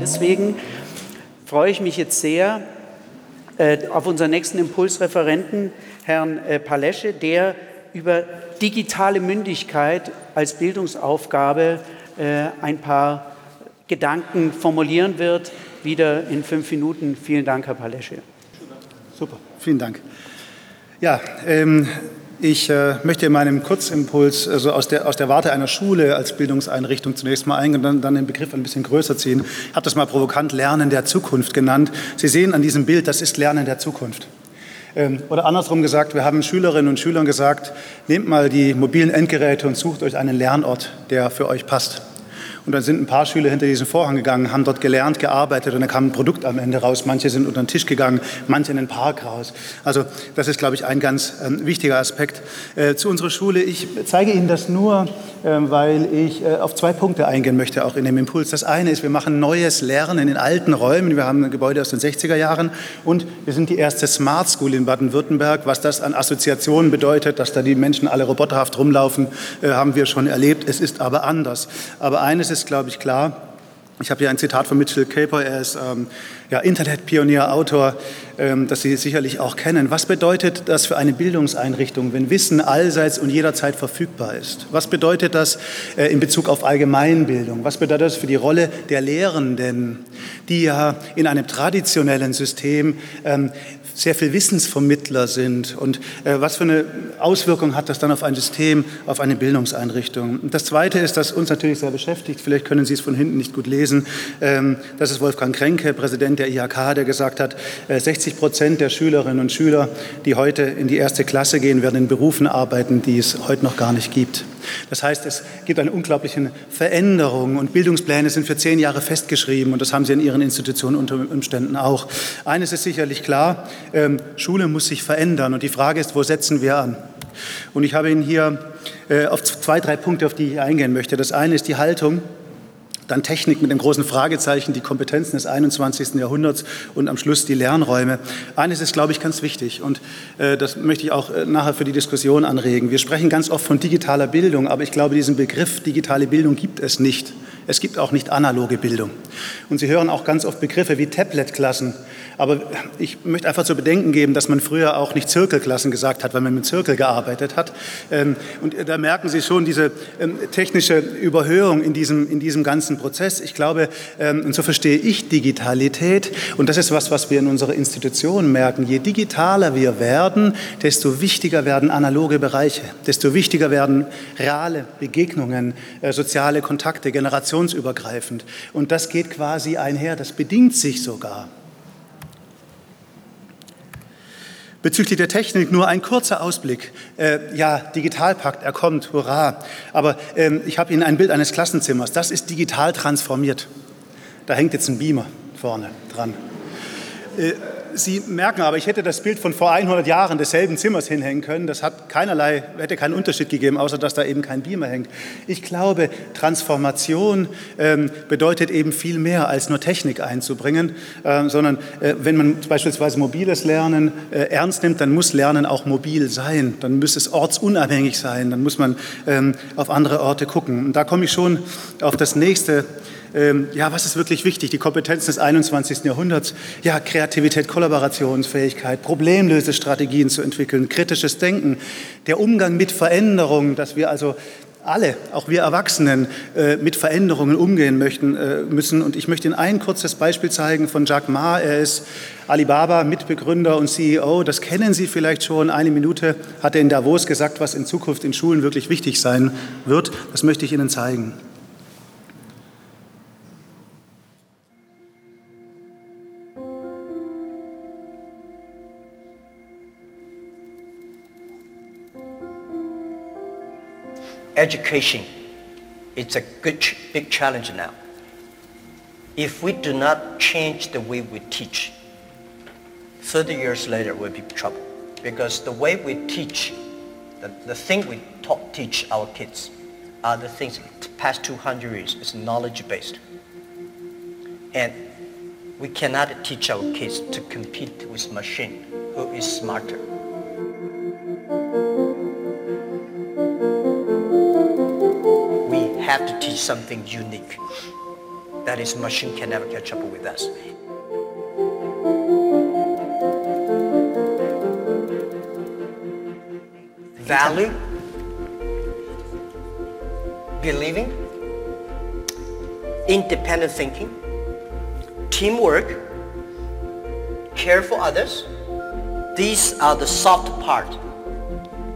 Deswegen freue ich mich jetzt sehr äh, auf unseren nächsten Impulsreferenten, Herrn äh, Palesche, der über digitale Mündigkeit als Bildungsaufgabe äh, ein paar Gedanken formulieren wird. Wieder in fünf Minuten. Vielen Dank, Herr Palesche. Super, vielen Dank. Ja, ähm, ich äh, möchte in meinem Kurzimpuls also aus, der, aus der Warte einer Schule als Bildungseinrichtung zunächst mal eingehen und dann, dann den Begriff ein bisschen größer ziehen. Ich habe das mal provokant Lernen der Zukunft genannt. Sie sehen an diesem Bild, das ist Lernen der Zukunft. Ähm, oder andersrum gesagt, wir haben Schülerinnen und Schülern gesagt, nehmt mal die mobilen Endgeräte und sucht euch einen Lernort, der für euch passt. Und dann sind ein paar Schüler hinter diesen Vorhang gegangen, haben dort gelernt, gearbeitet und dann kam ein Produkt am Ende raus. Manche sind unter den Tisch gegangen, manche in den Park raus. Also das ist, glaube ich, ein ganz ähm, wichtiger Aspekt. Äh, zu unserer Schule, ich zeige Ihnen das nur, äh, weil ich äh, auf zwei Punkte eingehen möchte, auch in dem Impuls. Das eine ist, wir machen neues Lernen in alten Räumen. Wir haben ein Gebäude aus den 60er Jahren und wir sind die erste Smart School in Baden-Württemberg. Was das an Assoziationen bedeutet, dass da die Menschen alle roboterhaft rumlaufen, äh, haben wir schon erlebt. Es ist aber anders. Aber eines ist, glaube ich, klar. Ich habe hier ein Zitat von Mitchell Caper, er ist ähm, ja, Internetpionier, Autor, das Sie sicherlich auch kennen. Was bedeutet das für eine Bildungseinrichtung, wenn Wissen allseits und jederzeit verfügbar ist? Was bedeutet das äh, in Bezug auf Allgemeinbildung? Was bedeutet das für die Rolle der Lehrenden, die ja in einem traditionellen System ähm, sehr viel Wissensvermittler sind und äh, was für eine Auswirkung hat das dann auf ein System, auf eine Bildungseinrichtung. Und das Zweite ist, das uns natürlich sehr beschäftigt, vielleicht können Sie es von hinten nicht gut lesen, ähm, das ist Wolfgang Kränke, Präsident der IHK, der gesagt hat, äh, 60 Prozent der Schülerinnen und Schüler, die heute in die erste Klasse gehen, werden in Berufen arbeiten, die es heute noch gar nicht gibt. Das heißt, es gibt eine unglaubliche Veränderung und Bildungspläne sind für zehn Jahre festgeschrieben und das haben Sie in Ihren Institutionen unter Umständen auch. Eines ist sicherlich klar, ähm, Schule muss sich verändern und die Frage ist, wo setzen wir an? Und ich habe Ihnen hier äh, auf zwei, drei Punkte, auf die ich eingehen möchte. Das eine ist die Haltung, dann Technik mit einem großen Fragezeichen, die Kompetenzen des 21. Jahrhunderts und am Schluss die Lernräume. Eines ist, glaube ich, ganz wichtig und äh, das möchte ich auch äh, nachher für die Diskussion anregen. Wir sprechen ganz oft von digitaler Bildung, aber ich glaube, diesen Begriff digitale Bildung gibt es nicht. Es gibt auch nicht analoge Bildung. Und Sie hören auch ganz oft Begriffe wie Tablet-Klassen. Aber ich möchte einfach zu bedenken geben, dass man früher auch nicht Zirkelklassen gesagt hat, weil man mit Zirkel gearbeitet hat. Ähm, und da merken Sie schon diese ähm, technische Überhöhung in diesem, in diesem ganzen Prozess. Ich glaube, ähm, und so verstehe ich Digitalität, und das ist was, was wir in unserer Institution merken, je digitaler wir werden, desto wichtiger werden analoge Bereiche, desto wichtiger werden reale Begegnungen, äh, soziale Kontakte, generationsübergreifend. Und das geht quasi einher, das bedingt sich sogar. Bezüglich der Technik nur ein kurzer Ausblick. Äh, ja, Digitalpakt, er kommt, hurra. Aber ähm, ich habe Ihnen ein Bild eines Klassenzimmers. Das ist digital transformiert. Da hängt jetzt ein Beamer vorne dran. Äh, Sie merken aber, ich hätte das Bild von vor 100 Jahren desselben Zimmers hinhängen können. Das hat keinerlei, hätte keinen Unterschied gegeben, außer dass da eben kein Beamer hängt. Ich glaube, Transformation ähm, bedeutet eben viel mehr als nur Technik einzubringen, äh, sondern äh, wenn man beispielsweise mobiles Lernen äh, ernst nimmt, dann muss Lernen auch mobil sein. Dann muss es ortsunabhängig sein. Dann muss man ähm, auf andere Orte gucken. Und da komme ich schon auf das nächste ähm, ja, was ist wirklich wichtig? Die Kompetenzen des 21. Jahrhunderts, ja, Kreativität, Kollaborationsfähigkeit, Problemlösestrategien zu entwickeln, kritisches Denken, der Umgang mit Veränderungen, dass wir also alle, auch wir Erwachsenen, äh, mit Veränderungen umgehen möchten, äh, müssen. Und ich möchte Ihnen ein kurzes Beispiel zeigen von Jack Ma. Er ist Alibaba Mitbegründer und CEO. Das kennen Sie vielleicht schon. Eine Minute hat er in Davos gesagt, was in Zukunft in Schulen wirklich wichtig sein wird. Das möchte ich Ihnen zeigen. Education is a good, big challenge now. If we do not change the way we teach, 30 years later we'll be trouble. Because the way we teach, the, the thing we teach our kids are the things past 200 years is knowledge-based. And we cannot teach our kids to compete with machine who is smarter. Have to teach something unique. that is machine can never catch up with us. Value, believing, independent thinking, teamwork, care for others. These are the soft part.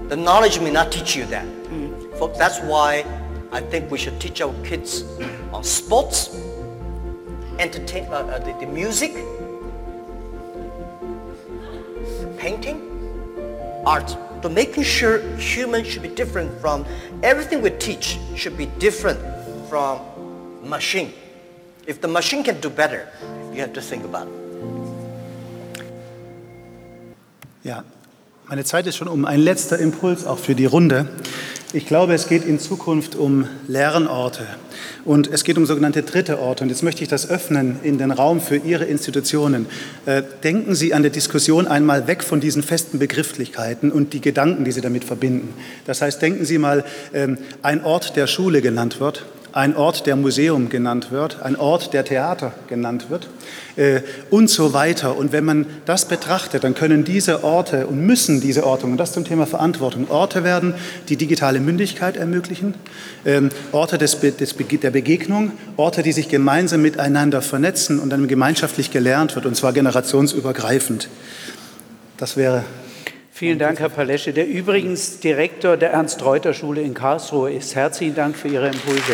The knowledge may not teach you that. Mm. Folks, that's why I think we should teach our kids on sports, entertain, uh, uh, the, the music, painting, art. So making sure humans should be different from everything we teach should be different from machine. If the machine can do better, you have to think about it. Meine Zeit ist schon um. Ein letzter Impuls auch für die Runde. Ich glaube, es geht in Zukunft um Lernorte und es geht um sogenannte dritte Orte. Und jetzt möchte ich das öffnen in den Raum für Ihre Institutionen. Äh, denken Sie an der Diskussion einmal weg von diesen festen Begrifflichkeiten und die Gedanken, die Sie damit verbinden. Das heißt, denken Sie mal, ähm, ein Ort der Schule genannt wird, ein Ort, der Museum genannt wird, ein Ort, der Theater genannt wird äh, und so weiter. Und wenn man das betrachtet, dann können diese Orte und müssen diese Orte, und das zum Thema Verantwortung, Orte werden, die digitale Mündigkeit ermöglichen, ähm, Orte des, des, der Begegnung, Orte, die sich gemeinsam miteinander vernetzen und dann gemeinschaftlich gelernt wird, und zwar generationsübergreifend. Das wäre Vielen Dank, Herr Palesche, der übrigens Direktor der Ernst-Reuter-Schule in Karlsruhe ist. Herzlichen Dank für Ihre Impulse.